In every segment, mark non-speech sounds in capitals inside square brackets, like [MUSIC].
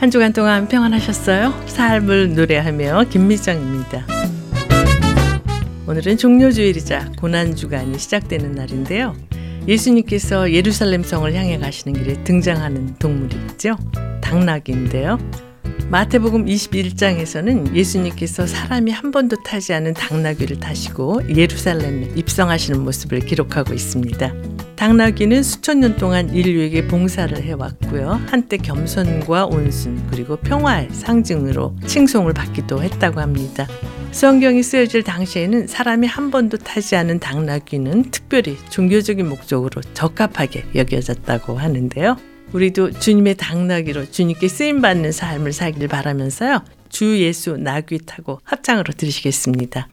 한 주간 동안 평안하셨어요? 삶을 노래하며 김미정입니다. 오늘은 종료주일이자 고난주간이 시작되는 날인데요. 예수님께서 예루살렘 성을 향해 가시는 길에 등장하는 동물이 있죠. 당나귀인데요. 마태복음 21장에서는 예수님께서 사람이 한 번도 타지 않은 당나귀를 타시고 예루살렘에 입성하시는 모습을 기록하고 있습니다. 당나귀는 수천 년 동안 인류에게 봉사를 해왔고요. 한때 겸손과 온순 그리고 평화의 상징으로 칭송을 받기도 했다고 합니다. 성경이 쓰여질 당시에는 사람이 한 번도 타지 않은 당나귀는 특별히 종교적인 목적으로 적합하게 여겨졌다고 하는데요. 우리도 주님의 당나귀로 주님께 쓰임 받는 삶을 살길 바라면서요. 주 예수 나귀 타고 합창으로 들으시겠습니다.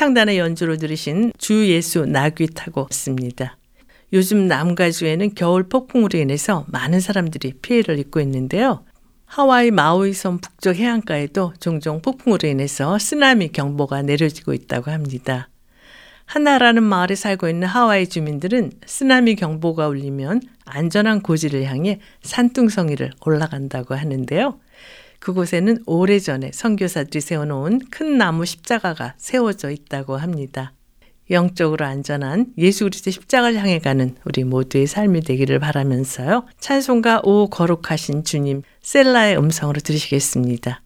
합창단의 연주로 들으신 주 예수 나귀 타고 있습니다. 요즘 남가주에는 겨울 폭풍으로 인해서 많은 사람들이 피해를 입고 있는데요. 하와이 마우이 섬 북쪽 해안가에도 종종 폭풍으로 인해서 쓰나미 경보가 내려지고 있다고 합니다. 하나라는 마을에 살고 있는 하와이 주민들은 쓰나미 경보가 울리면 안전한 고지를 향해 산둥성이를 올라간다고 하는데요. 그곳에는 오래전에 선교사들이 세워놓은 큰 나무 십자가가 세워져 있다고 합니다. 영적으로 안전한 예수 그리스도 십자가를 향해 가는 우리 모두의 삶이 되기를 바라면서요. 찬송가 오 거룩하신 주님 셀라의 음성으로 들으시겠습니다.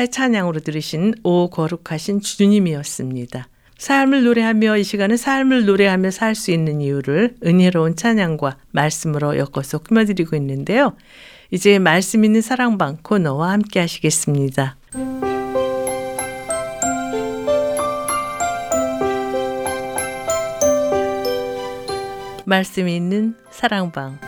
셀라의 찬양으로 들으신 오 거룩하신 주님이었습니다. 삶을 노래하며 이 시간은 삶을 노래하며 살 수 있는 이유를 은혜로운 찬양과 말씀으로 엮어서 꾸며드리고 있는데요. 이제 말씀 있는 사랑방 코너와 함께 하시겠습니다. 말씀 있는 사랑방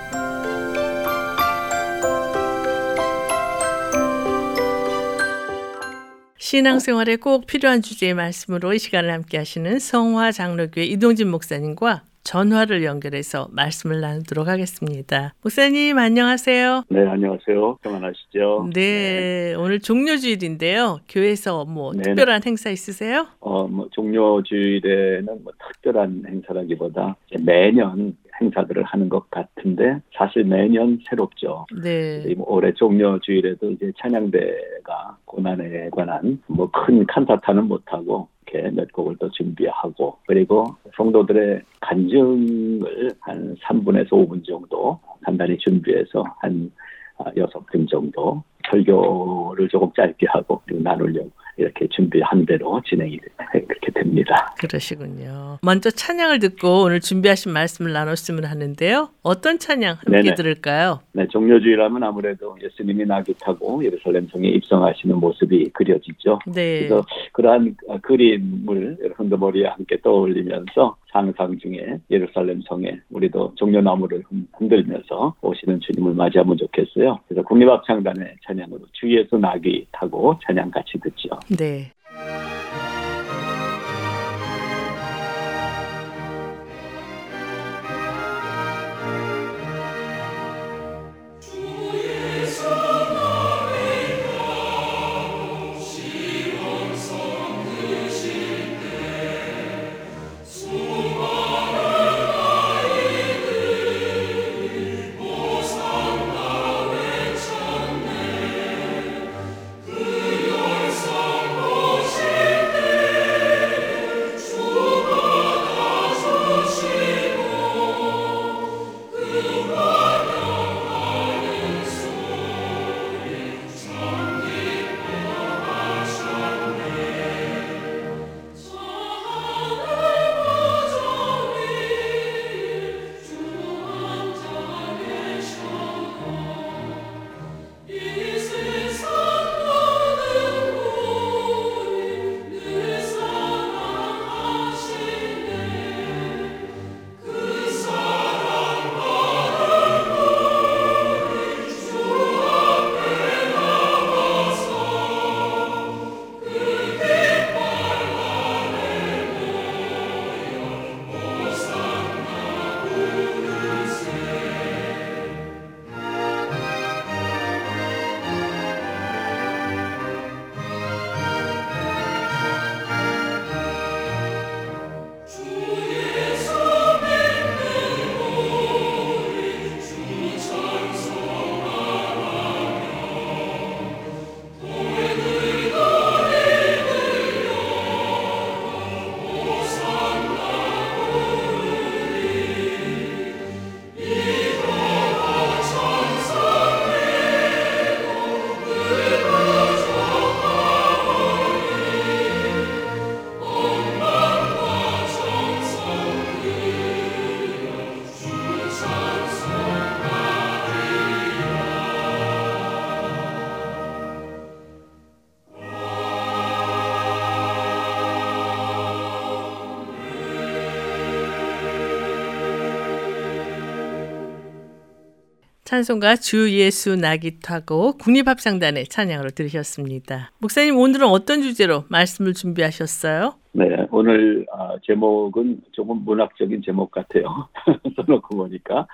신앙생활에 꼭 필요한 주제의 말씀으로 이 시간을 함께 하시는 성화 장로교회 이동진 목사님과 전화를 연결해서 말씀을 나누도록 하겠습니다. 목사님 안녕하세요. 네 안녕하세요. 평안하시죠? 네, 네. 오늘 종료주일인데요. 교회에서 뭐 네네. 특별한 행사 있으세요? 어뭐 종료주일에는 뭐 특별한 행사라기보다 매년 행사들을 하는 것 같은데 사실 매년 새롭죠. 네. 올해 종료 주일에도 이제 찬양대가 고난에 관한 뭐 큰 칸타타는 못하고 이렇게 몇 곡을 더 준비하고 그리고 성도들의 간증을 한 3분에서 5분 정도 간단히 준비해서 한 아, 여섯 분 정도 설교를 조금 짧게 하고 그리고 나누려고 이렇게 준비한 대로 진행이 그렇게 됩니다. 그러시군요. 먼저 찬양을 듣고 오늘 준비하신 말씀을 나눴으면 하는데요. 어떤 찬양 함께 네네. 들을까요? 네, 종료주의라면 아무래도 예수님이 나귀 타고 예루살렘 성에 입성하시는 모습이 그려지죠. 네. 그래서 그러한 그림을 여러분들 머리에 함께 떠올리면서 상상 중에 예루살렘 성에 우리도 종려나무를 흔들면서 오시는 주님을 맞이하면 좋겠어요. 그래서 국립합창단의 찬양으로 주 예수 나귀 타고 찬양 같이 듣죠. 네. 찬송가 주 예수 낙이 타고 국립합창단의 찬양으로 들으셨습니다. 목사님 오늘은 어떤 주제로 말씀을 준비하셨어요? 네, 오늘 아, 제목은 조금 문학적인 제목 같아요. [LAUGHS] 써놓고 보니까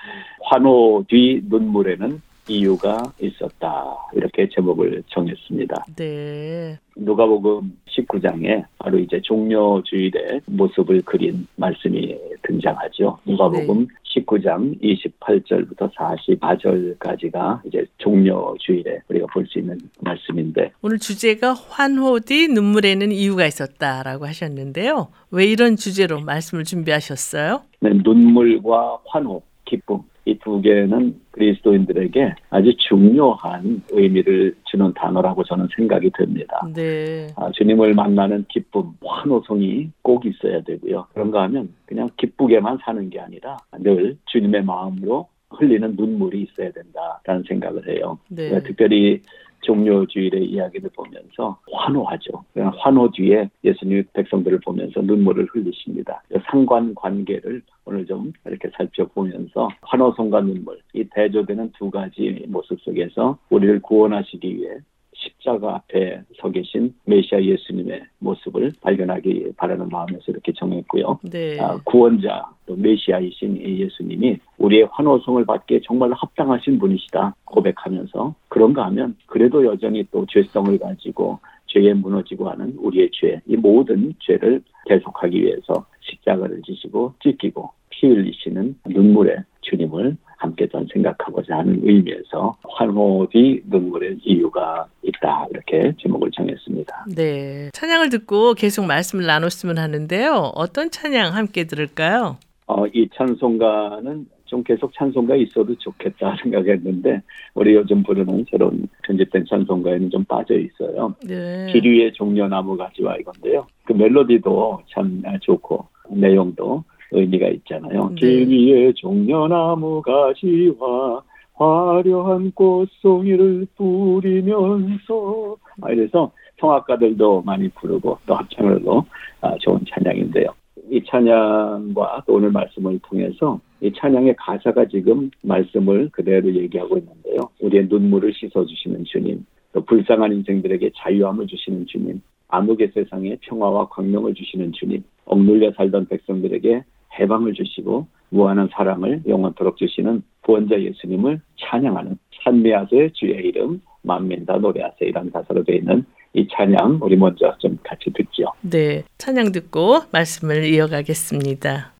환호 뒤 눈물에는 이유가 있었다. 이렇게 제목을 정했습니다. 네. 누가복음 19장에 바로 이제 종료주일의 모습을 그린 말씀이 등장하죠. 누가복음 네. 19장 28절부터 44절까지가 이제 종료주일에 우리가 볼 수 있는 말씀인데 오늘 주제가 환호 뒤 눈물에는 이유가 있었다라고 하셨는데요. 왜 이런 주제로 말씀을 준비하셨어요? 네, 눈물과 환호, 기쁨 이 두 개는 그리스도인들에게 아주 중요한 의미를 주는 단어라고 저는 생각이 듭니다. 네. 아, 주님을 만나는 기쁨, 환호성이 꼭 있어야 되고요. 그런가 하면 그냥 기쁘게만 사는 게 아니라 늘 주님의 마음으로 흘리는 눈물이 있어야 된다라는 생각을 해요. 네. 특별히 종료주일의 이야기를 보면서 환호하죠. 환호 뒤에 예수님 백성들을 보면서 눈물을 흘리십니다. 상관 관계를 오늘 좀 이렇게 살펴보면서 환호성과 눈물, 이 대조되는 두 가지 모습 속에서 우리를 구원하시기 위해 십자가 앞에 서 계신 메시아 예수님의 모습을 발견하기 바라는 마음에서 이렇게 정했고요. 네. 아, 구원자 또 메시아이신 예수님이 우리의 환호성을 받기에 정말 합당하신 분이시다 고백하면서 그런가 하면 그래도 여전히 또 죄성을 가지고 죄에 무너지고 하는 우리의 죄, 이 모든 죄를 계속하기 위해서 십자가를 지시고 찢기고 피 흘리시는 눈물의 주님을 함께 좀 생각하고자 하는 의미에서 환호 뒤 눈물의 이유가 있다 이렇게 제목을 정했습니다. 네, 찬양을 듣고 계속 말씀을 나눴으면 하는데요. 어떤 찬양 함께 들을까요? 어, 이 찬송가는 좀 계속 찬송가 있어도 좋겠다 [LAUGHS] 생각했는데 우리 요즘 부르는 새로운 편집된 찬송가에는 좀 빠져 있어요. 네. 길 위의 종려나무 가지와 이건데요. 그 멜로디도 참 좋고 내용도 의미가 있잖아요. 네. 길 위에 종려나무 가지와 화려한 꽃송이를 뿌리면서 아, 이래서 성악가들도 많이 부르고 또 합창으로도 아, 좋은 찬양인데요. 이 찬양과 또 오늘 말씀을 통해서 이 찬양의 가사가 지금 말씀을 그대로 얘기하고 있는데요. 우리의 눈물을 씻어주시는 주님, 또 불쌍한 인생들에게 자유함을 주시는 주님, 암흑의 세상에 평화와 광명을 주시는 주님, 억눌려 살던 백성들에게 해방을 주시고 무한한 사랑을 영원토록 주시는 구원자 예수님을 찬양하는 찬미하세 주의 이름 만민다 노래하세 이런 가사로 되어 있는 이 찬양 우리 먼저 좀 같이 듣죠. 네, 찬양 듣고 말씀을 이어가겠습니다.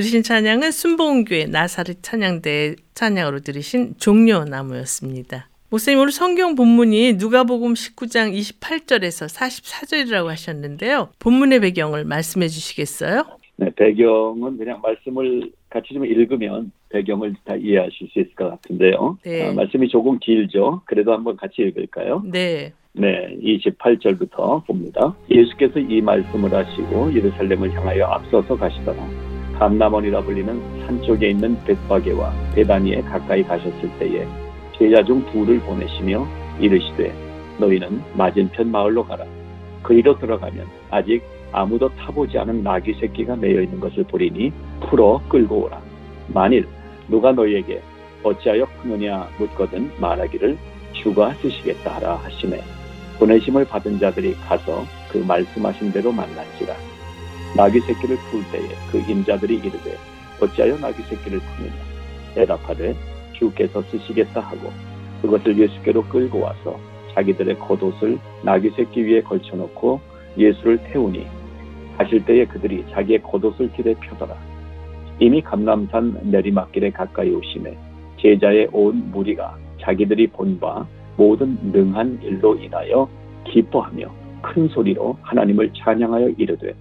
들으신 찬양은 순복음교회 나사렛 찬양대 찬양으로 들으신 종려나무였습니다. 목사님 오늘 성경 본문이 누가복음 19장 28절에서 44절이라고 하셨는데요. 본문의 배경을 말씀해 주시겠어요? 네, 배경은 그냥 말씀을 같이 좀 읽으면 배경을 다 이해하실 수 있을 것 같은데요. 네. 아, 말씀이 조금 길죠. 그래도 한번 같이 읽을까요? 네. 네, 28절부터 봅니다. 예수께서 이 말씀을 하시고 예루살렘을 향하여 앞서서 가시더라. 감남원이라 불리는 산 쪽에 있는 벳바게와 베다니에 가까이 가셨을 때에 제자 중 둘을 보내시며 이르시되 너희는 맞은편 마을로 가라. 그리로 들어가면 아직 아무도 타보지 않은 나귀 새끼가 매여 있는 것을 보리니 풀어 끌고 오라. 만일 누가 너희에게 어찌하여 푸느냐 묻거든 말하기를 주가 쓰시겠다 하라 하시네. 보내심을 받은 자들이 가서 그 말씀하신 대로 만난지라. 나귀 새끼를 풀 때에 그 임자들이 이르되 어찌하여 나귀 새끼를 푸느냐. 대답하되 주께서 쓰시겠다 하고 그것을 예수께로 끌고 와서 자기들의 겉옷을 나귀 새끼 위에 걸쳐놓고 예수를 태우니 가실 때에 그들이 자기의 겉옷을 길에 펴더라. 이미 감남산 내리막길에 가까이 오심에 제자의 온 무리가 자기들이 본 바 모든 능한 일로 인하여 기뻐하며 큰 소리로 하나님을 찬양하여 이르되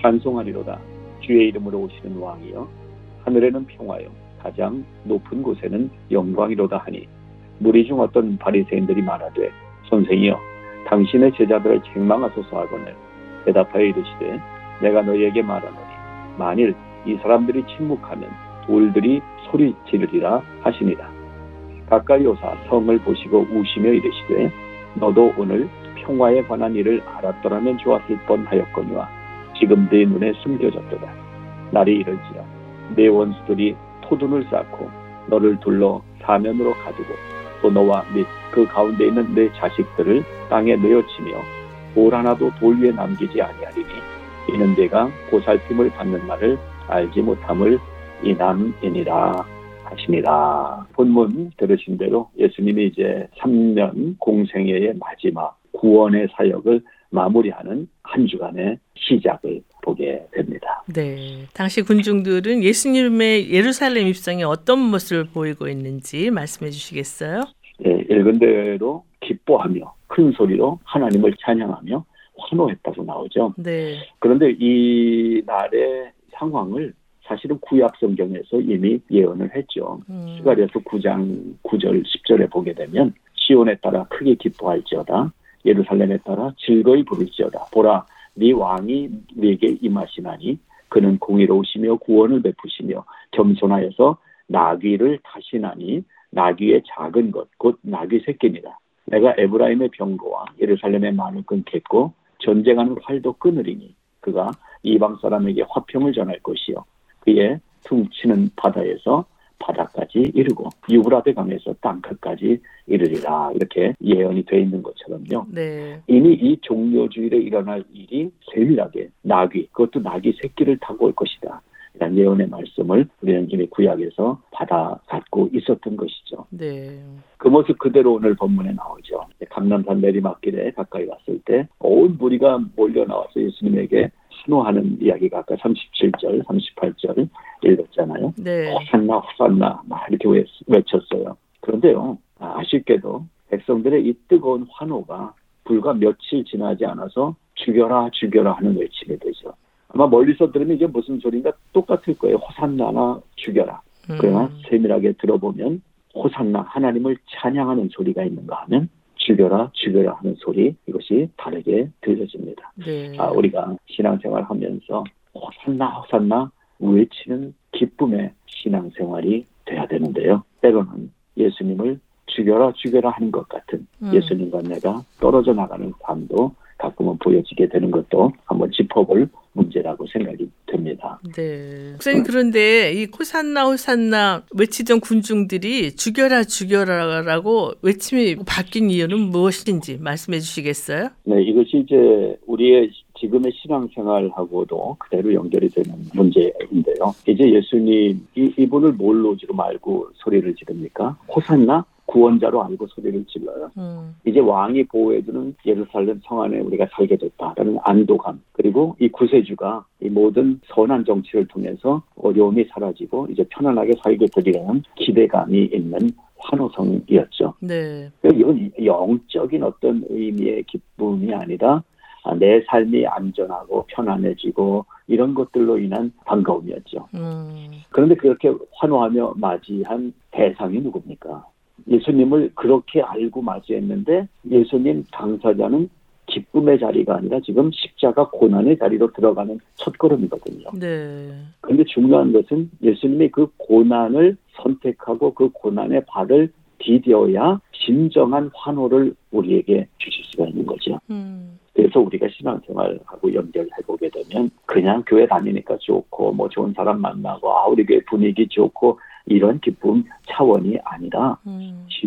찬송하리로다. 주의 이름으로 오시는 왕이여 하늘에는 평화요 가장 높은 곳에는 영광이로다 하니 무리 중 어떤 바리새인들이 말하되 선생이여 당신의 제자들을 책망하소서 하거늘 대답하여 이르시되 내가 너희에게 말하노니 만일 이 사람들이 침묵하면 돌들이 소리 지르리라 하시니라. 가까이 오사 성을 보시고 우시며 이르시되 너도 오늘 평화에 관한 일을 알았더라면 좋았을 뻔하였거니와 지금 내 눈에 숨겨졌도다 날이 이럴지라 내 원수들이 토둔을 쌓고 너를 둘러 사면으로 가두고 또 너와 및 그 가운데 있는 내 자식들을 땅에 내어치며 돌 하나도 돌 위에 남기지 아니하리니 이는 내가 보살핌을 받는 말을 알지 못함을 이남이니라 하십니다. 본문 들으신 대로 예수님이 이제 3년 공생애의 마지막 구원의 사역을 마무리하는 한 주간의 시작을 보게 됩니다. 네. 당시 군중들은 예수님의 예루살렘 입성이 어떤 모습을 보이고 있는지 말씀해 주시겠어요? 네, 읽은 대로 기뻐하며 큰 소리로 하나님을 찬양하며 환호했다고 나오죠. 네. 그런데 이 날의 상황을 사실은 구약 성경에서 이미 예언을 했죠. 음. 스가리아서 9장 9절 10절에 보게 되면 시온에 따라 크게 기뻐할지어다 예루살렘에 따라 즐거이 부를지어다. 보라 네 왕이 네게 임하시나니 그는 공의로우시며 구원을 베푸시며 겸손하여서 나귀를 타시나니 나귀의 작은 것 곧 나귀 새끼니라. 내가 에브라임의 병거와 예루살렘의 만을 끊겠고 전쟁하는 활도 끊으리니 그가 이방 사람에게 화평을 전할 것이요. 그의 퉁치는 바다에서 바다까지 이르고 유브라데 강에서 땅끝까지 이르리라 이렇게 예언이 돼 있는 것처럼요. 네. 이미 이 종료주일에 일어날 일이 세밀하게 나귀 그것도 나귀 새끼를 타고 올 것이다. 이런 예언의 말씀을 우리는 이미 구약에서 받아 갖고 있었던 것이죠. 네. 그 모습 그대로 오늘 본문에 나오죠. 감남산 내리막길에 가까이 왔을 때 온 무리가 몰려 나와서 예수님에게 신호하는 이야기가 아까 37절, 38절 읽었잖아요. 네. 호산나, 호산나, 막 이렇게 외쳤어요. 그런데요, 아쉽게도 백성들의 이 뜨거운 환호가 불과 며칠 지나지 않아서 죽여라, 죽여라 하는 외침이 되죠. 아마 멀리서 들으면 이게 무슨 소리인가 똑같을 거예요. 호산나나 죽여라. 음. 그러나 세밀하게 들어보면 호산나 하나님을 찬양하는 소리가 있는가 하면 죽여라 죽여라 하는 소리 이것이 다르게 들려집니다. 네. 아, 우리가 신앙생활 하면서 호산나 호산나 외치는 기쁨의 신앙생활이 돼야 되는데요. 때로는 예수님을 죽여라 죽여라 하는 것 같은 음. 예수님과 내가 떨어져 나가는 삶도 가끔은 보여지게 되는 것도 한번 짚어볼 문제라고 생각이 됩니다. 네. 목사님 그런데 이 호산나 호산나 외치던 군중들이 죽여라 죽여라라고 외침이 바뀐 이유는 무엇인지 말씀해 주시겠어요? 네, 이것이 이제 우리의 지금의 신앙생활하고도 그대로 연결이 되는 문제인데요. 이제 예수님 이, 이분을 뭘로 지금 알고 소리를 지릅니까? 호산나 구원자로 알고 소리를 질러요. 음. 이제 왕이 보호해주는 예루살렘 성 안에 우리가 살게 됐다라는 안도감 그리고 이 구세주가 이 모든 선한 정치를 통해서 어려움이 사라지고 이제 편안하게 살게 되리라는 기대감이 있는 환호성이었죠. 네. 이건 영적인 어떤 의미의 기쁨이 아니라 내 삶이 안전하고 편안해지고 이런 것들로 인한 반가움이었죠. 음. 그런데 그렇게 환호하며 맞이한 대상이 누굽니까? 예수님을 그렇게 알고 맞이했는데 예수님 당사자는 기쁨의 자리가 아니라 지금 십자가 고난의 자리로 들어가는 첫걸음이거든요. 네. 그런데 중요한 것은 예수님이 그 고난을 선택하고 그 고난의 발을 디뎌야 진정한 환호를 우리에게 주실 수가 있는 거죠. 음. 그래서 우리가 신앙생활하고 연결해 보게 되면 그냥 교회 다니니까 좋고 뭐 좋은 사람 만나고 아 우리 교회 분위기 좋고 이런 기쁨 차원이 아니라 음.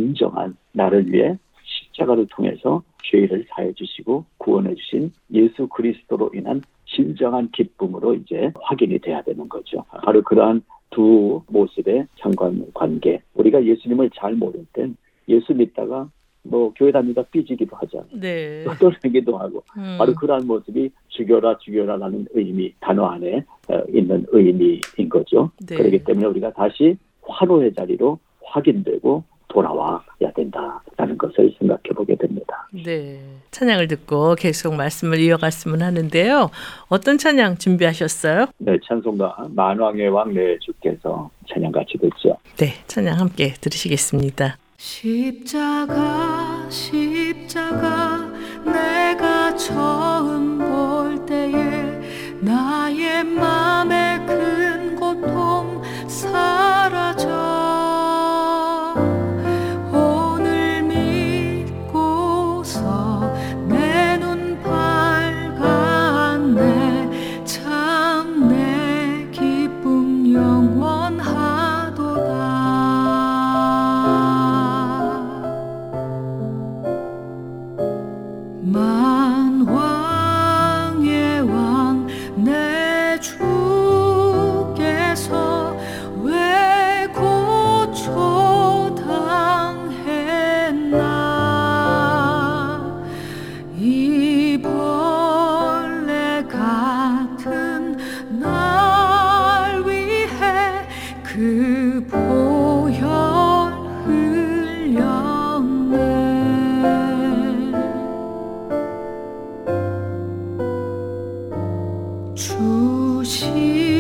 진정한 나를 위해 십자가를 통해서 죄를 사해 주시고 구원해 주신 예수 그리스도로 인한 진정한 기쁨으로 이제 확인이 돼야 되는 거죠. 바로 그러한 두 모습의 상관 관계. 우리가 예수님을 잘 모를 땐 예수 믿다가 뭐 교회 다니다 삐지기도 하잖아요. 네. 떠들기도 하고 음. 바로 그러한 모습이 죽여라 죽여라라는 의미 단어 안에 어, 있는 의미인 거죠. 네. 그렇기 때문에 우리가 다시 화로의 자리로 확인되고 돌아와야 된다라는 것을 생각해 보게 됩니다. 네. 찬양을 듣고 계속 말씀을 이어갔으면 하는데요. 어떤 찬양 준비하셨어요? 네, 찬송가 만왕의 왕 내 주께서 찬양 같이 듣죠. 네, 찬양 함께 들으시겠습니다. 십자가 십자가 내가 처음 볼 때에 나의 맘에 初心。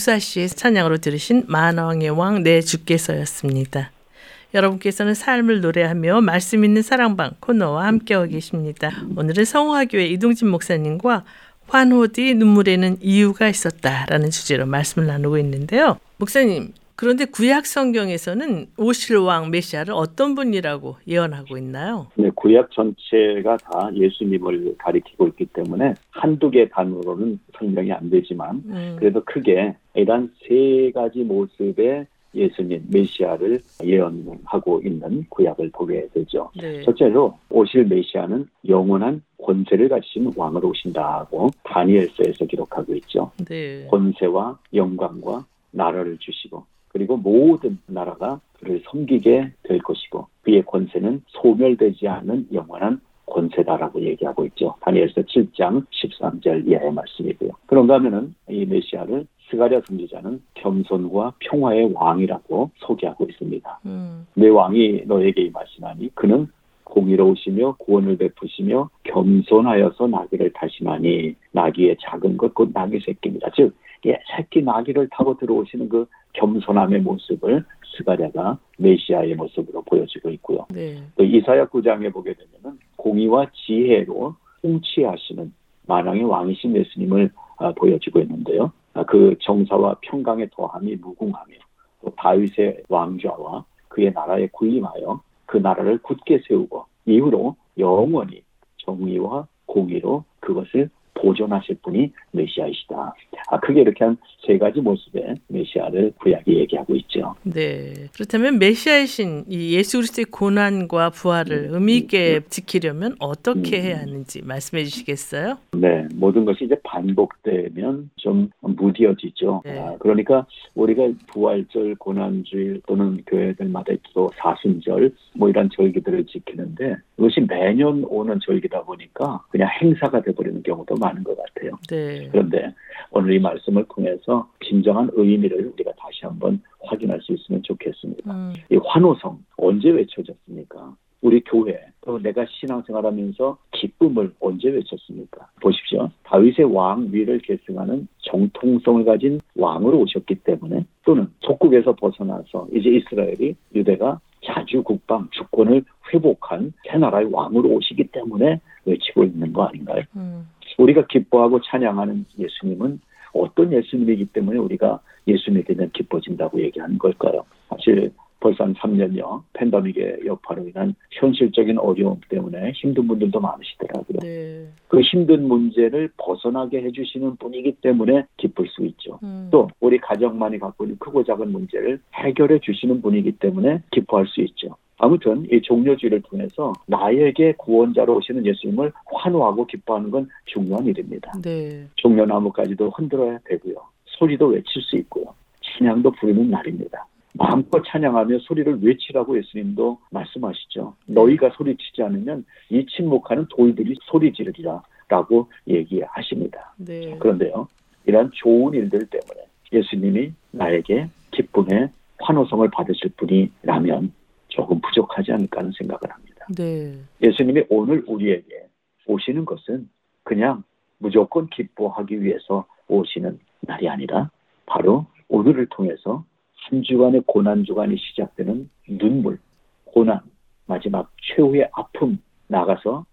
조사 씨의 찬양으로 들으신 만왕의 왕 내 주께서였습니다. 여러분께서는 삶을 노래하며 말씀 있는 사랑방 코너와 함께하고 계십니다. 오늘은 성화교회 이동진 목사님과 환호디 눈물에는 이유가 있었다라는 주제로 말씀을 나누고 있는데요. 목사님, 그런데 구약 성경에서는 오실 왕 메시아를 어떤 분이라고 예언하고 있나요? 네, 구약 전체가 다 예수님을 가리키고 있기 때문에 한두 개 단어로는 설명이 안 되지만 음. 그래도 크게 이런 세 가지 모습의 예수님 메시아를 예언하고 있는 구약을 보게 되죠. 네. 첫째로 오실 메시아는 영원한 권세를 가지신 왕으로 오신다고 다니엘서에서 기록하고 있죠. 네. 권세와 영광과 나라를 주시고 그리고 모든 나라가 그를 섬기게 될 것이고 그의 권세는 소멸되지 않는 영원한 권세다라고 얘기하고 있죠. 다니엘서 7장 13절 이하의 말씀이고요. 그런가 하면은 이 메시아를 스가랴 선지자는 겸손과 평화의 왕이라고 소개하고 있습니다. 음. 내 왕이 너에게 임하시나니 그는 공의로우시며 구원을 베푸시며 겸손하여서 나귀를 타시나니 나귀의 작은 것 곧 나귀 새끼입니다. 즉 예, 새끼 나귀를 타고 들어오시는 그 겸손함의 모습을 스가랴가 메시아의 모습으로 보여지고 있고요. 네. 또 이사야 9장에 보게 되면 공의와 지혜로 통치하시는 만왕의 왕이신 예수님을 아, 보여주고 있는데요. 아, 그 정사와 평강의 더함이 무궁하며 또 다윗의 왕좌와 그의 나라에 군림하여 그 나라를 굳게 세우고 이후로 영원히 정의와 공의로 그것을 보존하실 분이 메시아이시다. 아, 크게 이렇게 한 세 가지 모습의 메시아를 구약이 얘기하고 있죠. 네. 그렇다면 메시아이신 이 예수 그리스도의 고난과 부활을 음, 의미 있게 음, 지키려면 어떻게 음, 해야 하는지 말씀해 주시겠어요? 네. 모든 것이 이제 반복되면 좀 무디어지죠. 네. 아, 그러니까 우리가 부활절, 고난주일 또는 교회들마다 또 사순절 뭐 이런 절기들을 지키는데 이것이 매년 오는 절기다 보니까 그냥 행사가 돼버리는 경우도 많은 것 같아요. 네. 그런데 오늘 이 말씀을 통해서 진정한 의미를 우리가 다시 한번 확인할 수 있으면 좋겠습니다. 음. 이 환호성 언제 외쳐졌습니까? 우리 교회 또 내가 신앙생활하면서 기쁨을 언제 외쳤습니까? 보십시오. 다윗의 왕 위를 계승하는 정통성을 가진 왕으로 오셨기 때문에 또는 속국에서 벗어나서 이제 이스라엘이 유대가 자주 국방 주권을 회복한 새 나라의 왕으로 오시기 때문에 외치고 있는 거 아닌가요? 음. 우리가 기뻐하고 찬양하는 예수님은 어떤 예수님이기 때문에 우리가 예수님에 대한 기뻐진다고 얘기하는 걸까요? 사실 벌써 한 3년여 팬데믹의 여파로 인한 현실적인 어려움 때문에 힘든 분들도 많으시더라고요. 네. 그 힘든 문제를 벗어나게 해주시는 분이기 때문에 기쁠 수 있죠. 음. 또 우리 가정만이 갖고 있는 크고 작은 문제를 해결해 주시는 분이기 때문에 기뻐할 수 있죠. 아무튼 이 종료주의를 통해서 나에게 구원자로 오시는 예수님을 환호하고 기뻐하는 건 중요한 일입니다. 네. 종려나무까지도 흔들어야 되고요. 소리도 외칠 수 있고요. 찬양도 부르는 날입니다. 마음껏 찬양하며 소리를 외치라고 예수님도 말씀하시죠. 네. 너희가 소리치지 않으면 이 침묵하는 돌들이 소리 지르리라 라고 얘기하십니다. 네. 그런데요. 이러한 좋은 일들 때문에 예수님이 나에게 기쁨의 환호성을 받으실 분이라면 조금 부족하지 않을까 하는 생각을 합니다. 네. 예수님이 오늘 우리에게 오시는 것은 그냥 무조건 기뻐하기 위해서 오시는 날이 아니라 바로 오늘을 통해서 한 주간의 고난 주간이 시작되는 눈물, 고난, 마지막 최후의 아픔 나가서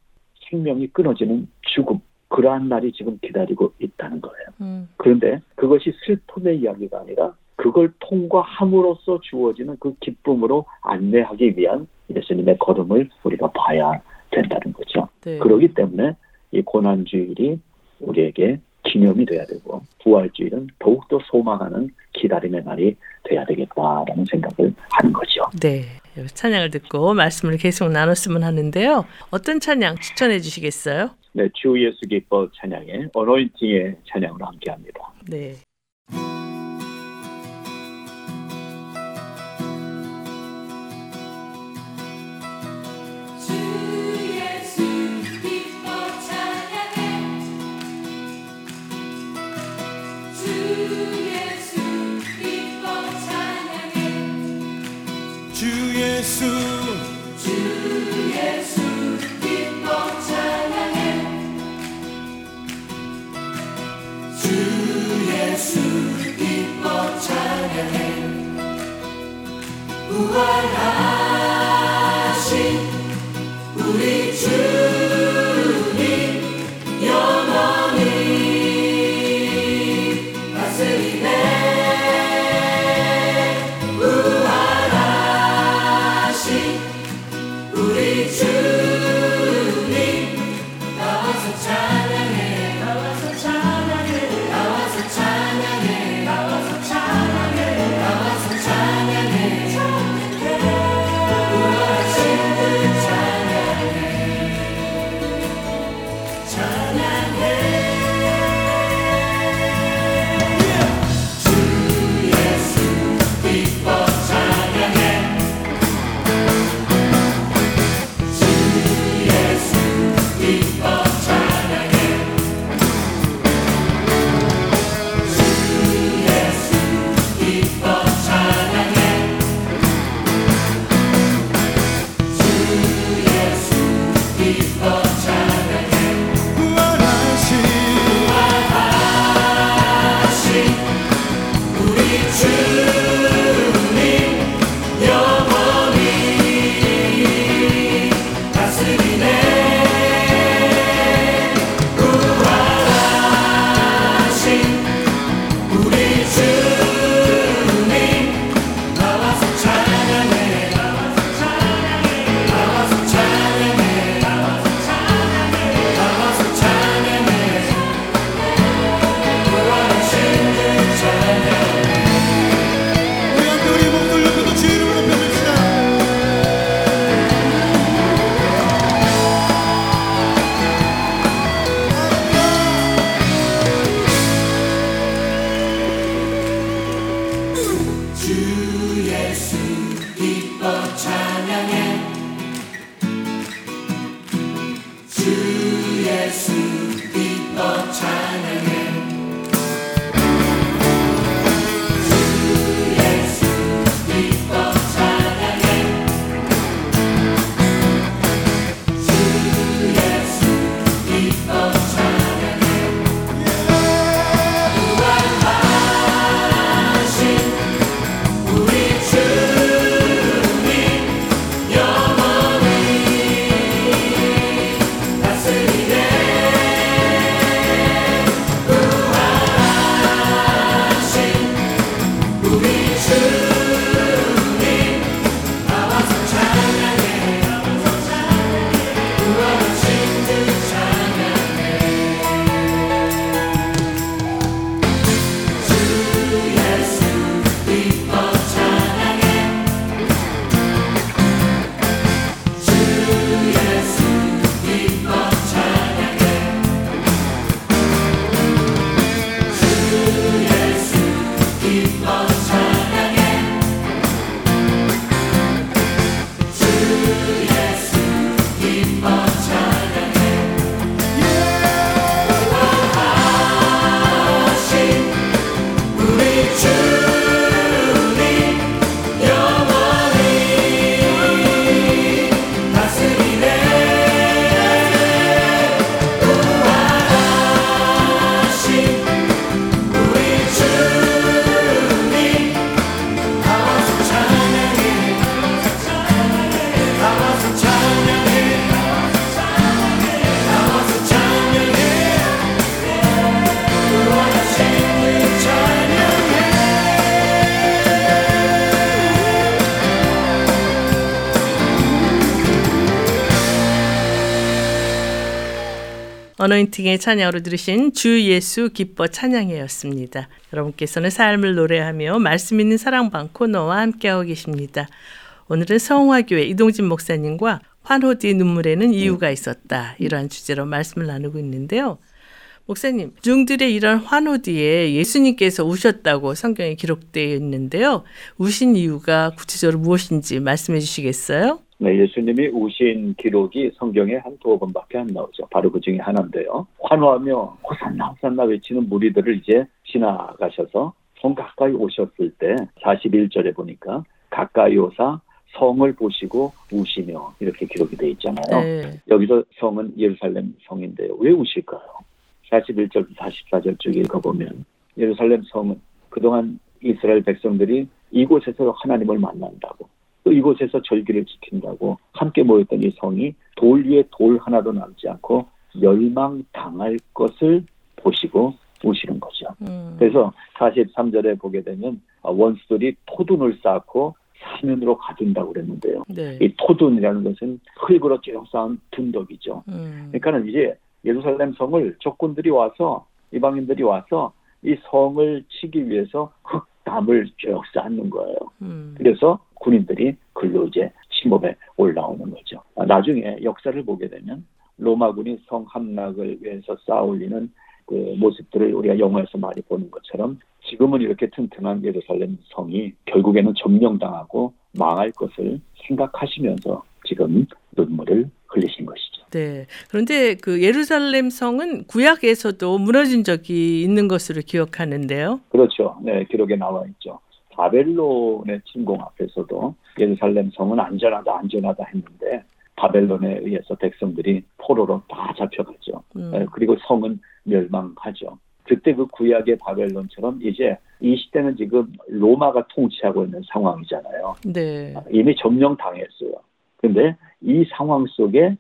생명이 끊어지는 죽음 그러한 날이 지금 기다리고 있다는 거예요. 음. 그런데 그것이 슬픔의 이야기가 아니라 그걸 통과함으로써 주어지는 그 기쁨으로 안내하기 위한 예수님의 걸음을 우리가 봐야 된다는 거죠. 네. 그러기 때문에 이 고난주일이 우리에게 기념이 돼야 되고 부활주일은 더욱더 소망하는 기다림의 날이 돼야 되겠다라는 생각을 하는 거죠. 네. 찬양을 듣고 말씀을 계속 나눴으면 하는데요. 어떤 찬양 추천해 주시겠어요? 네, 주 예수 기뻐 찬양의 어노인팅의 찬양으로 함께합니다. 네. 어너인팅의 찬양으로 들으신 주 예수 기뻐 찬양회였습니다. 여러분께서는 삶을 노래하며 말씀 있는 사랑방 코너와 함께하고 계십니다. 오늘은 성화교회 이동진 목사님과 환호디 눈물에는 이유가 있었다 이러한 주제로 말씀을 나누고 있는데요. 목사님, 중들의 이런 환호디에 예수님께서 우셨다고 성경에 기록되어 있는데요. 우신 이유가 구체적으로 무엇인지 말씀해 주시겠어요? 네, 예수님이 우신 기록이 성경에 한 두어 번밖에 안 나오죠. 바로 그 중에 하나인데요. 환호하며 호산나 호산나 외치는 무리들을 이제 지나가셔서 성 가까이 오셨을 때 41절에 보니까 가까이 오사 성을 보시고 우시며 이렇게 기록이 되어 있잖아요. 네. 여기서 성은 예루살렘 성인데요. 왜 우실까요? 41절, 44절 쭉 읽어보면 예루살렘 성은 그동안 이스라엘 백성들이 이곳에서 하나님을 만난다고 또 이곳에서 절기를 지킨다고 함께 모였던 이 성이 돌 위에 돌 하나도 남지 않고 멸망당할 것을 보시고 우시는 거죠. 음. 그래서 43절에 보게 되면 원수들이 토둔을 쌓고 사면으로 가둔다고 그랬는데요. 네. 이 토둔이라는 것은 흙으로 쭉 쌓은 둔덕이죠. 음. 그러니까는 이제 예루살렘 성을 적군들이 와서 이방인들이 와서 이 성을 치기 위해서 흙담을 쭉 쌓는 거예요. 음. 그래서 군인들이 글로 이제 침범에 올라오는 거죠. 아, 나중에 역사를 보게 되면 로마군이 성 함락을 위해서 쌓아올리는 그 모습들을 우리가 영화에서 많이 보는 것처럼 지금은 이렇게 튼튼한 예루살렘 성이 결국에는 점령당하고 망할 것을 생각하시면서 지금 눈물을 흘리신 것이죠. 네. 그런데 그 예루살렘 성은 구약에서도 무너진 적이 있는 것으로 기억하는데요. 그렇죠. 네, 기록에 나와 있죠. 바벨론의 침공 앞에서도 예루살렘 성은 안전하다 안전하다 했는데 바벨론에 의해서 백성들이 포로로 다 잡혀가죠. 음. 네, 그리고 성은 멸망하죠. 그때 그 구약의 바벨론처럼 이제 이 시대는 지금 로마가 통치하고 있는 상황이잖아요. 네. 이미 점령 당했어요. 근데 이 상황 속에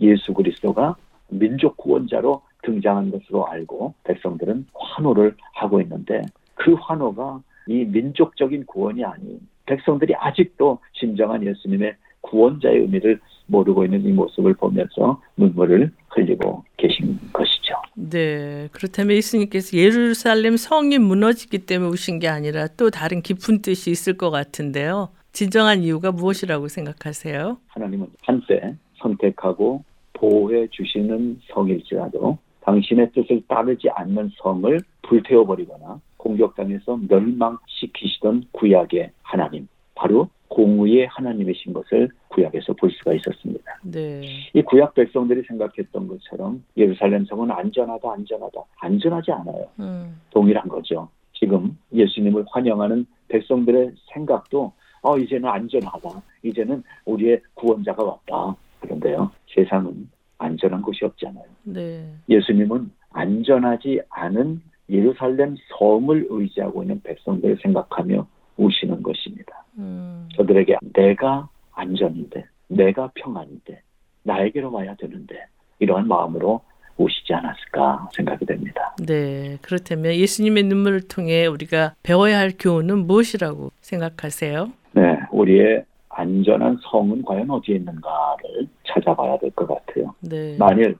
예수 그리스도가 민족 구원자로 등장한 것으로 알고 백성들은 환호를 하고 있는데 그 환호가 이 민족적인 구원이 아닌 백성들이 아직도 진정한 예수님의 구원자의 의미를 모르고 있는 이 모습을 보면서 눈물을 흘리고 계신 것이죠. 네. 그렇다면 예수님께서 예루살렘 성이 무너지기 때문에 오신 게 아니라 또 다른 깊은 뜻이 있을 것 같은데요. 진정한 이유가 무엇이라고 생각하세요? 하나님은 한때 선택하고 보호해 주시는 성일지라도 당신의 뜻을 따르지 않는 성을 불태워버리거나 공격당해서 멸망시키시던 구약의 하나님, 바로 공의의 하나님이신 것을 구약에서 볼 수가 있었습니다. 네. 이 구약 백성들이 생각했던 것처럼 예루살렘 성은 안전하다, 안전하다, 안전하지 않아요. 음. 동일한 거죠. 지금 예수님을 환영하는 백성들의 생각도 어 이제는 안전하다, 이제는 우리의 구원자가 왔다. 그런데요, 세상은 안전한 곳이 없잖아요. 네. 예수님은 안전하지 않은 예루살렘 성을 의지하고 있는 백성들을 생각하며 우시는 것입니다. 음. 저들에게 내가 안전인데, 내가 평안인데, 나에게로 와야 되는데, 이러한 마음으로 오시지 않았을까 생각이 됩니다. 네, 그렇다면 예수님의 눈물을 통해 우리가 배워야 할 교훈은 무엇이라고 생각하세요? 네, 우리의 안전한 성은 과연 어디에 있는가를 찾아봐야 될 것 같아요. 네. 만일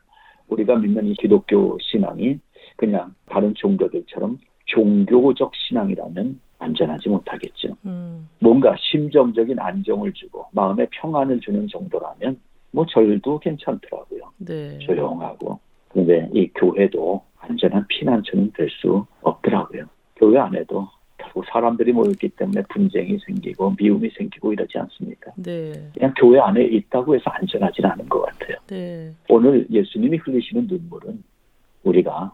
우리가 믿는 이 기독교 신앙이 그냥 다른 종교들처럼 종교적 신앙이라면 안전하지 못하겠죠. 음. 뭔가 심정적인 안정을 주고 마음의 평안을 주는 정도라면 뭐 절도 괜찮더라고요. 네. 조용하고. 그런데 이 교회도 안전한 피난처는 될 수 없더라고요. 교회 안에도 결국 사람들이 모였기 때문에 분쟁이 생기고 미움이 생기고 이러지 않습니까? 네. 그냥 교회 안에 있다고 해서 안전하지는 않은 것 같아요. 네. 오늘 예수님이 흘리시는 눈물은 우리가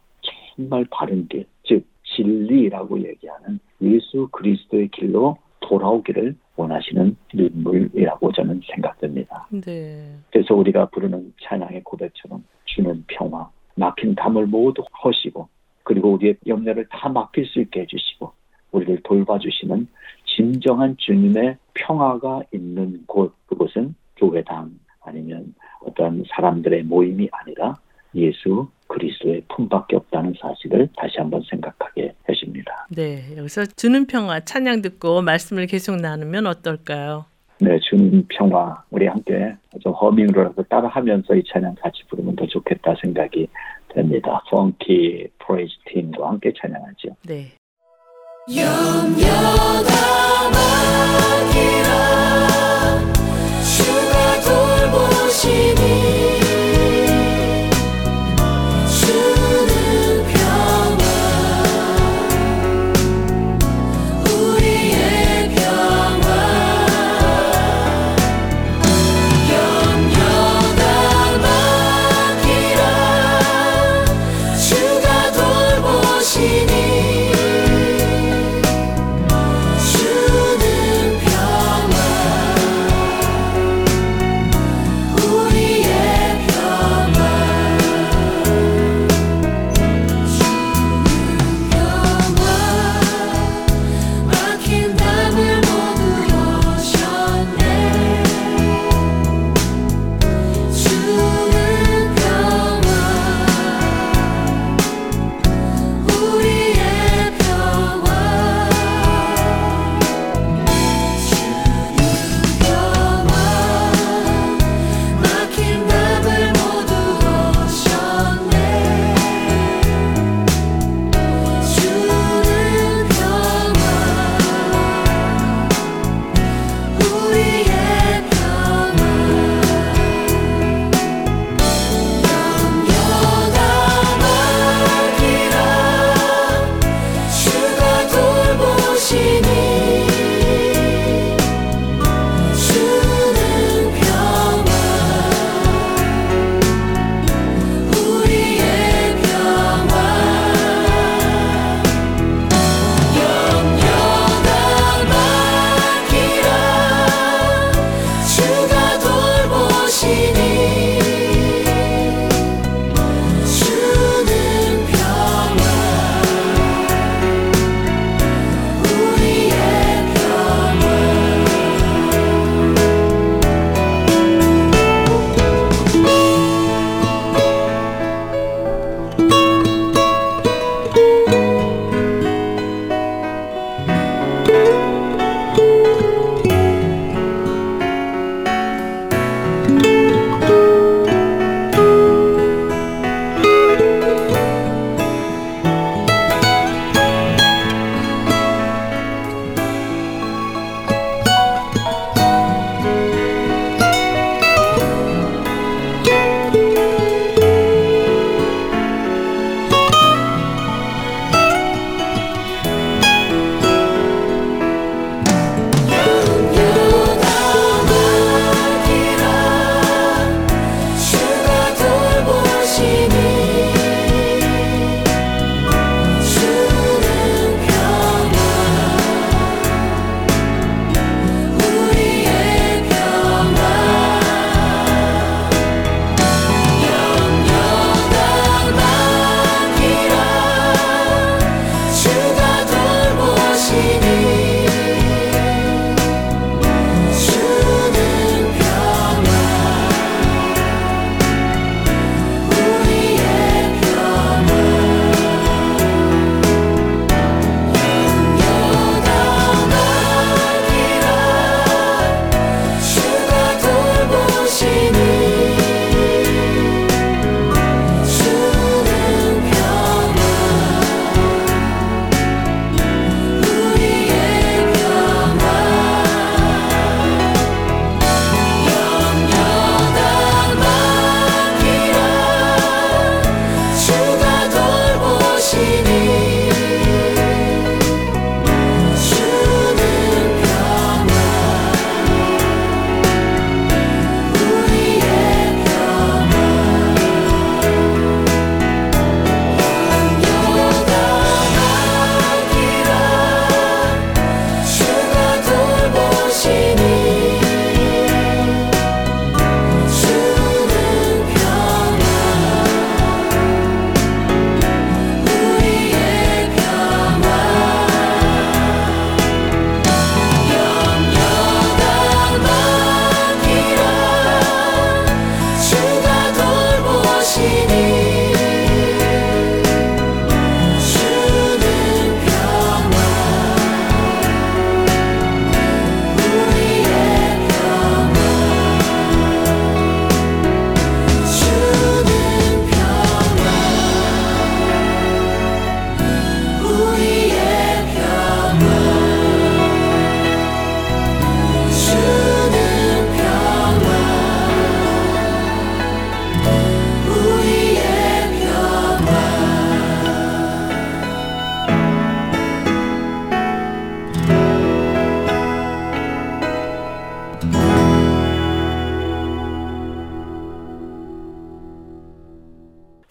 정말 바른 길, 즉 진리라고 얘기하는 예수 그리스도의 길로 돌아오기를 원하시는 눈물이라고 저는 생각됩니다. 네. 그래서 우리가 부르는 찬양의 고백처럼 주는 평화, 막힌 담을 모두 허시고 그리고 우리의 염려를 다 맡길 수 있게 해주시고 우리를 돌봐주시는 진정한 주님의 평화가 있는 곳 그곳은 교회당 아니면 어떤 사람들의 모임이 아니라 예수 그리스도의 품밖에 없다는 사실을 다시 한번 생각하게 해줍니다. 네, 여기서 주는 평화 찬양 듣고 말씀을 계속 나누면 어떨까요? 네, 주는 평화 우리 함께 좀 허밍으로라도 따라하면서 이 찬양 같이 부르면 더 좋겠다 생각이 됩니다. Funky Praise 팀과 함께 찬양하죠. 네. 염려가 막이라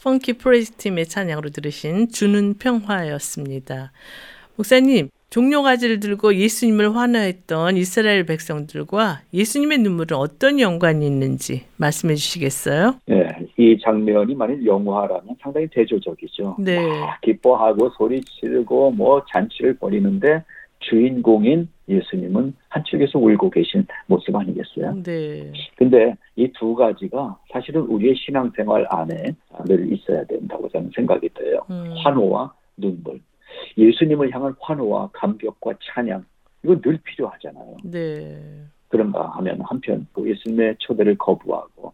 펑키 프레스팀의 찬양으로 들으신 주는 평화였습니다. 목사님, 종료가지를 들고 예수님을 환호했던 이스라엘 백성들과 예수님의 눈물은 어떤 연관이 있는지 말씀해 주시겠어요? 네, 이 장면이 만일 영화라면 상당히 대조적이죠. 네. 기뻐하고 소리 지르고 뭐 잔치를 벌이는데 주인공인 예수님은 한쪽에서 울고 계신 모습 아니겠어요? 네. 근데 이 두 가지가 사실은 우리의 신앙생활 안에 늘 있어야 된다고 저는 생각이 돼요. 음. 환호와 눈물. 예수님을 향한 환호와 감격과 찬양 이거 늘 필요하잖아요. 네. 그런가 하면 한편 그 예수님의 초대를 거부하고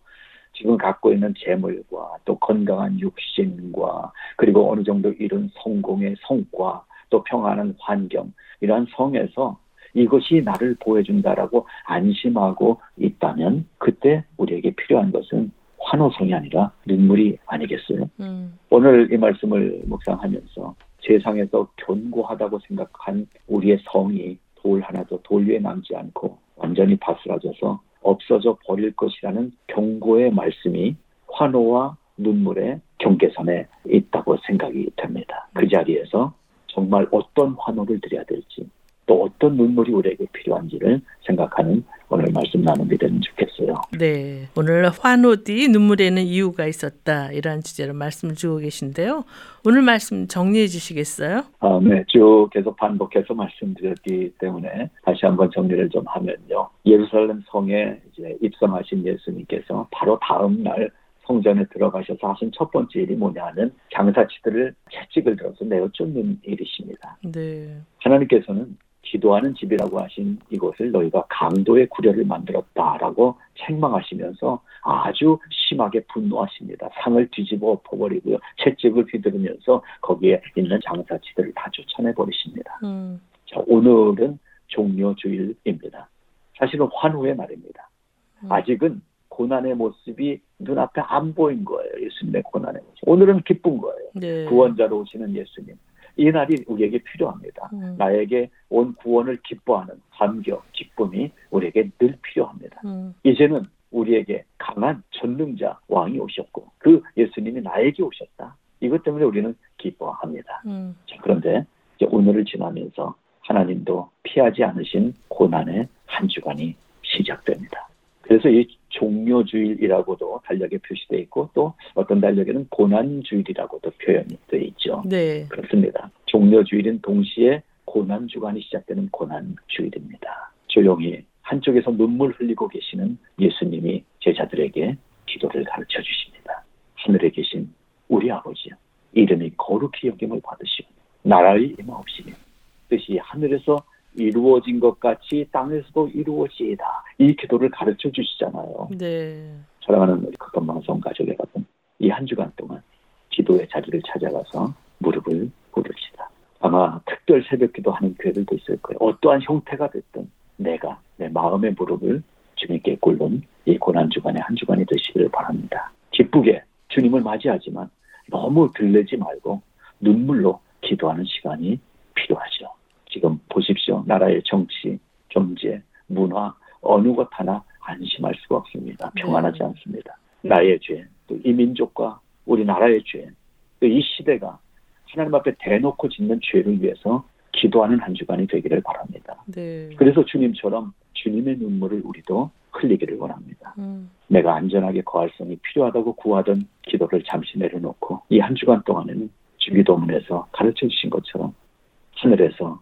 지금 갖고 있는 재물과 또 건강한 육신과 그리고 어느 정도 이룬 성공의 성과 또 평안한 환경 이러한 성에서 이것이 나를 보여준다라고 안심하고 있다면 그때 우리에게 필요한 것은 환호성이 아니라 눈물이 아니겠어요? 음. 오늘 이 말씀을 묵상하면서 세상에서 견고하다고 생각한 우리의 성이 돌 하나도 돌 위에 남지 않고 완전히 바스라져서 없어져 버릴 것이라는 경고의 말씀이 환호와 눈물의 경계선에 있다고 생각이 됩니다. 그 자리에서 정말 어떤 환호를 드려야 될지 또 어떤 눈물이 우리에게 필요한지를 생각하는 오늘 말씀 나누게 되면 좋겠어요. 네. 오늘 환호 뒤 눈물에는 이유가 있었다. 이러한 주제로 말씀을 주고 계신데요. 오늘 말씀 정리해 주시겠어요? 아, 네. 쭉 계속 반복해서 말씀드렸기 때문에 다시 한번 정리를 좀 하면요. 예루살렘 성에 이제 입성하신 예수님께서 바로 다음 날 성전에 들어가셔서 하신 첫 번째 일이 뭐냐는 장사치들을 채찍을 들어서 내어 쫓는 일이십니다. 네. 하나님께서는 기도하는 집이라고 하신 이곳을 너희가 강도의 구려를 만들었다라고 책망하시면서 아주 심하게 분노하십니다. 상을 뒤집어 엎어버리고요. 채찍을 휘두르면서 거기에 있는 장사치들을 다 쫓아내 버리십니다. 음. 자, 오늘은 종료주일입니다. 사실은 환호의 날입니다. 음. 아직은 고난의 모습이 눈앞에 안 보인 거예요. 예수님의 고난의 모습. 오늘은 기쁜 거예요. 네. 구원자로 오시는 예수님. 이 날이 우리에게 필요합니다. 음. 나에게 온 구원을 기뻐하는 감격, 기쁨이 우리에게 늘 필요합니다. 음. 이제는 우리에게 강한 전능자 왕이 오셨고 그 예수님이 나에게 오셨다. 이것 때문에 우리는 기뻐합니다. 음. 자, 그런데 이제 오늘을 지나면서 하나님도 피하지 않으신 고난의 한 주간이 시작됩니다. 그래서 이 종료주일이라고도 달력에 표시되어 있고 또 어떤 달력에는 고난주일이라고도 표현이 되어 있죠. 네. 그렇습니다. 종료주일은 동시에 고난주간이 시작되는 고난주일입니다. 조용히 한쪽에서 눈물 흘리고 계시는 예수님이 제자들에게 기도를 가르쳐 주십니다. 하늘에 계신 우리 아버지 이름이 거룩히 여김을 받으시고 나라의 임하옵시며 뜻이 하늘에서 이루어진 것 같이 땅에서도 이루어지이다. 이 기도를 가르쳐 주시잖아요. 네. 사랑하는 우리 극건방송 가족 여러분, 이 한 주간 동안 기도의 자리를 찾아가서 무릎을 꿇읍시다. 아마 특별 새벽 기도하는 교회들도 있을 거예요. 어떠한 형태가 됐든 내가 내 마음의 무릎을 주님께 꿇는 이 고난 주간의 한 주간이 되시기를 바랍니다. 기쁘게 주님을 맞이하지만 너무 들르지 말고 눈물로 기도하는 시간이 필요하죠. 지금 보십시오. 나라의 정치, 경제, 문화 어느 것 하나 안심할 수가 없습니다. 네. 평안하지 네. 않습니다. 나의 죄, 또 이 민족과 우리나라의 죄, 또 이 시대가 하나님 앞에 대놓고 짓는 죄를 위해서 기도하는 한 주간이 되기를 바랍니다. 네. 그래서 주님처럼 주님의 눈물을 우리도 흘리기를 원합니다. 음. 내가 안전하게 거할 성이 필요하다고 구하던 기도를 잠시 내려놓고 이 한 주간 동안에는 주기도문에서 가르쳐 주신 것처럼 하늘에서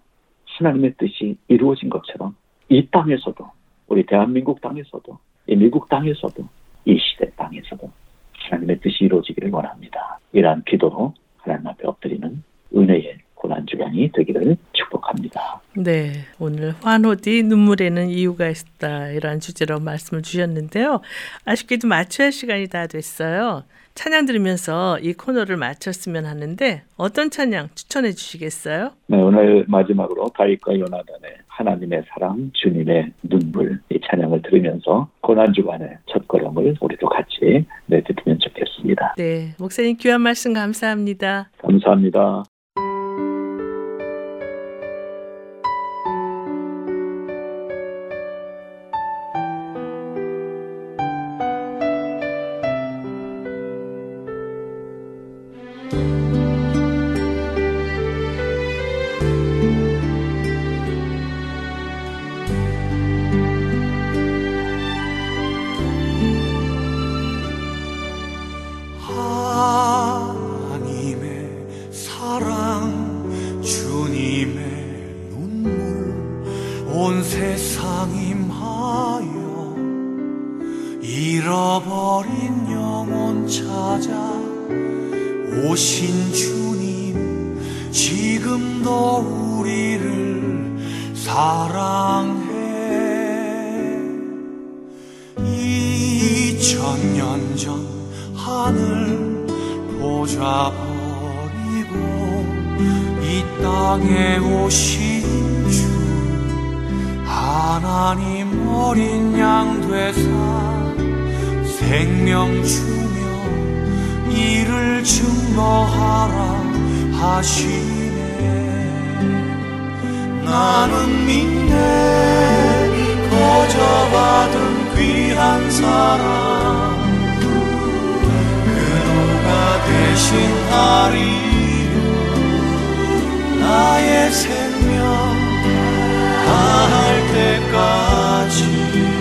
하나님의 뜻이 이루어진 것처럼 이 땅에서도 우리 대한민국 땅에서도 이 미국 땅에서도 이 시대 땅에서도 하나님의 뜻이 이루어지기를 원합니다. 이러한 기도로 하나님 앞에 엎드리는 은혜의 고난 주간이 되기를 축복합니다. 네, 오늘 환호 뒤 눈물에는 이유가 있다 이러한 주제로 말씀을 주셨는데요. 아쉽게도 마쳐야 할 시간이 다 됐어요. 찬양 들으면서 이 코너를 마쳤으면 하는데 어떤 찬양 추천해 주시겠어요? 네, 오늘 마지막으로 다윗과 요나단의 하나님의 사랑, 주님의 눈물 이 찬양을 들으면서 고난 주간의 첫 걸음을 우리도 같이 내딛으면 좋겠습니다. 네, 목사님 귀한 말씀 감사합니다. 감사합니다. 잃어버린 영혼 찾아 오신 주님 지금도 우리를 사랑해. 이천년 전 하늘 보좌 버리고 이 땅에 오신 주 하나님 어린 양 되사 생명 주며 이를 증거하라 하시네. 나는 믿네. 거저받은 귀한 사랑 그노가 대신하리요? 나의 생명 다할 때까지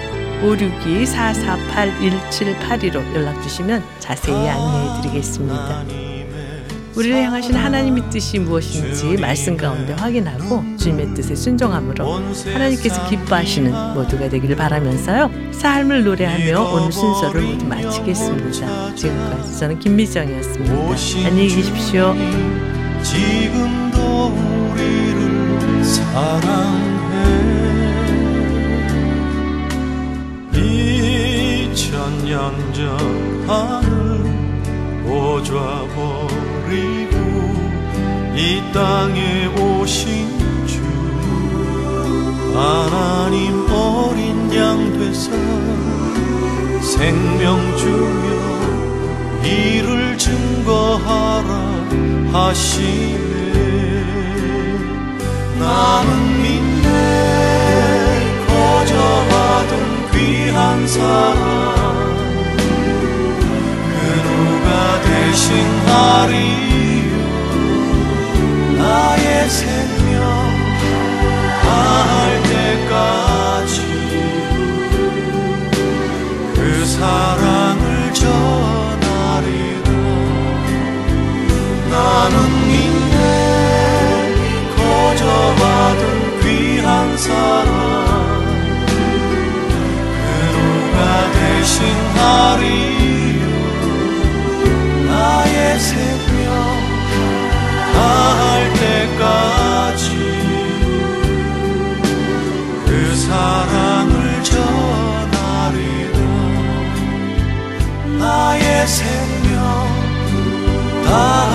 562-448-1782로 연락주시면 자세히 안내해 드리겠습니다. 우리를 향하신 하나님의 뜻이 무엇인지 말씀 가운데 확인하고 주님의 뜻에 순종함으로 하나님께서 기뻐하시는 모두가 되기를 바라면서요. 삶을 노래하며 오늘 순서를 모두 마치겠습니다. 지금까지 저는 김미정이었습니다. 안녕히 계십시오. 지금도 우리를 사랑해 천년 전 하늘 보좌 버리고 이 땅에 오신 주 하나님 어린 양 되사 생명 주며 이를 증거하라 하시네. 나는 믿네 거저받은 귀한 사랑 대신 하리요 나의 생명 다할 때까지 그 사랑을 전하리라 나는 믿네 거저받은 귀한 사랑. 그노가 대신 하리 나 내 생명 다할 때까지 그 사랑을 전하리라 나의 생명 다